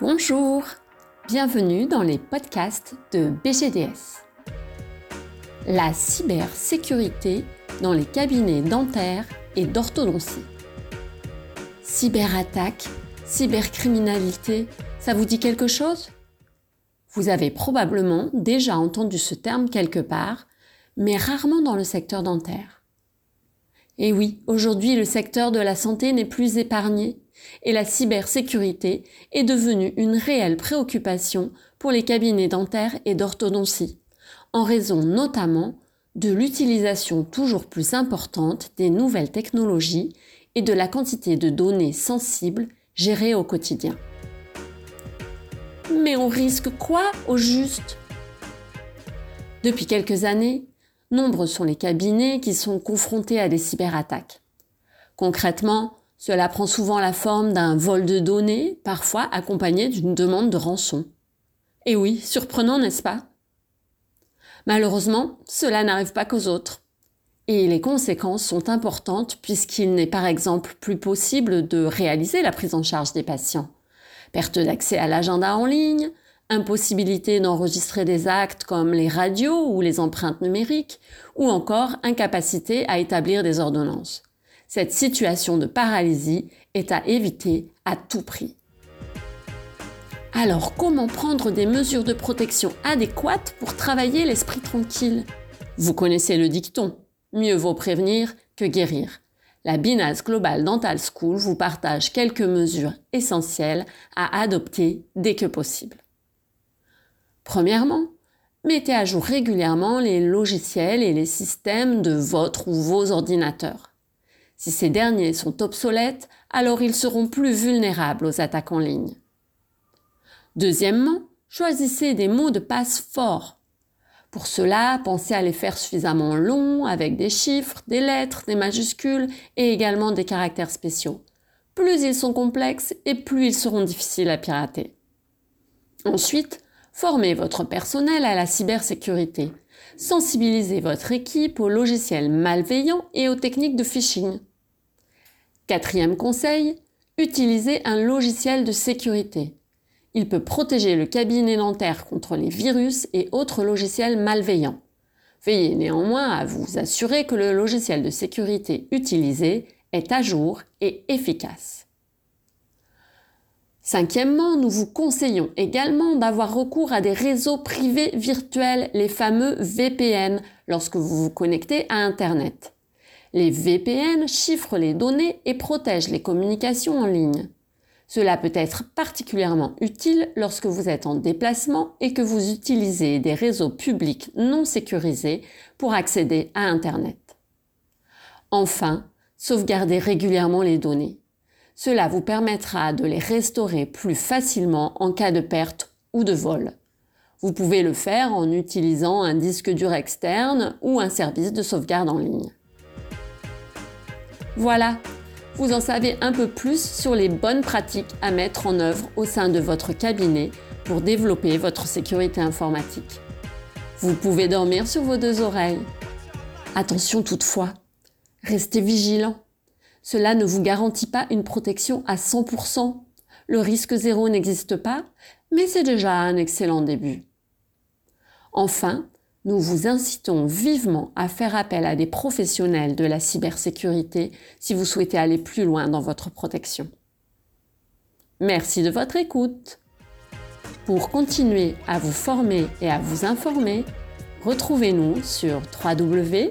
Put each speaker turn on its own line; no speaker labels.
Bonjour, bienvenue dans les podcasts de BGDS. La cybersécurité dans les cabinets dentaires et d'orthodontie. Cyberattaque, cybercriminalité, ça vous dit quelque chose? Vous avez probablement déjà entendu ce terme quelque part, mais rarement dans le secteur dentaire. Et oui, aujourd'hui le secteur de la santé n'est plus épargné et la cybersécurité est devenue une réelle préoccupation pour les cabinets dentaires et d'orthodontie, en raison notamment de l'utilisation toujours plus importante des nouvelles technologies et de la quantité de données sensibles gérées au quotidien. Mais on risque quoi au juste? Depuis quelques années, nombreux sont les cabinets qui sont confrontés à des cyberattaques. Concrètement, cela prend souvent la forme d'un vol de données, parfois accompagné d'une demande de rançon. Et oui, surprenant, n'est-ce pas? Malheureusement, cela n'arrive pas qu'aux autres. Et les conséquences sont importantes puisqu'il n'est par exemple plus possible de réaliser la prise en charge des patients. Perte d'accès à l'agenda en ligne, impossibilité d'enregistrer des actes comme les radios ou les empreintes numériques, ou encore incapacité à établir des ordonnances. Cette situation de paralysie est à éviter à tout prix. Alors comment prendre des mesures de protection adéquates pour travailler l'esprit tranquille? Vous connaissez le dicton, mieux vaut prévenir que guérir. La Binas Global Dental School vous partage quelques mesures essentielles à adopter dès que possible. Premièrement, mettez à jour régulièrement les logiciels et les systèmes de votre ou vos ordinateurs. Si ces derniers sont obsolètes, alors ils seront plus vulnérables aux attaques en ligne. Deuxièmement, choisissez des mots de passe forts. Pour cela, pensez à les faire suffisamment longs avec des chiffres, des lettres, des majuscules et également des caractères spéciaux. Plus ils sont complexes et plus ils seront difficiles à pirater. Ensuite, formez votre personnel à la cybersécurité. Sensibilisez votre équipe aux logiciels malveillants et aux techniques de phishing. Quatrième conseil, utilisez un logiciel de sécurité. Il peut protéger le cabinet dentaire contre les virus et autres logiciels malveillants. Veillez néanmoins à vous assurer que le logiciel de sécurité utilisé est à jour et efficace. Cinquièmement, nous vous conseillons également d'avoir recours à des réseaux privés virtuels, les fameux VPN, lorsque vous vous connectez à Internet. Les VPN chiffrent les données et protègent les communications en ligne. Cela peut être particulièrement utile lorsque vous êtes en déplacement et que vous utilisez des réseaux publics non sécurisés pour accéder à Internet. Enfin, sauvegardez régulièrement les données. Cela vous permettra de les restaurer plus facilement en cas de perte ou de vol. Vous pouvez le faire en utilisant un disque dur externe ou un service de sauvegarde en ligne. Voilà, vous en savez un peu plus sur les bonnes pratiques à mettre en œuvre au sein de votre cabinet pour développer votre sécurité informatique. Vous pouvez dormir sur vos deux oreilles. Attention toutefois, restez vigilant. Cela ne vous garantit pas une protection à 100%. Le risque zéro n'existe pas, mais c'est déjà un excellent début. Enfin, nous vous incitons vivement à faire appel à des professionnels de la cybersécurité si vous souhaitez aller plus loin dans votre protection. Merci de votre écoute. Pour continuer à vous former et à vous informer, retrouvez-nous sur www.bgds.fr.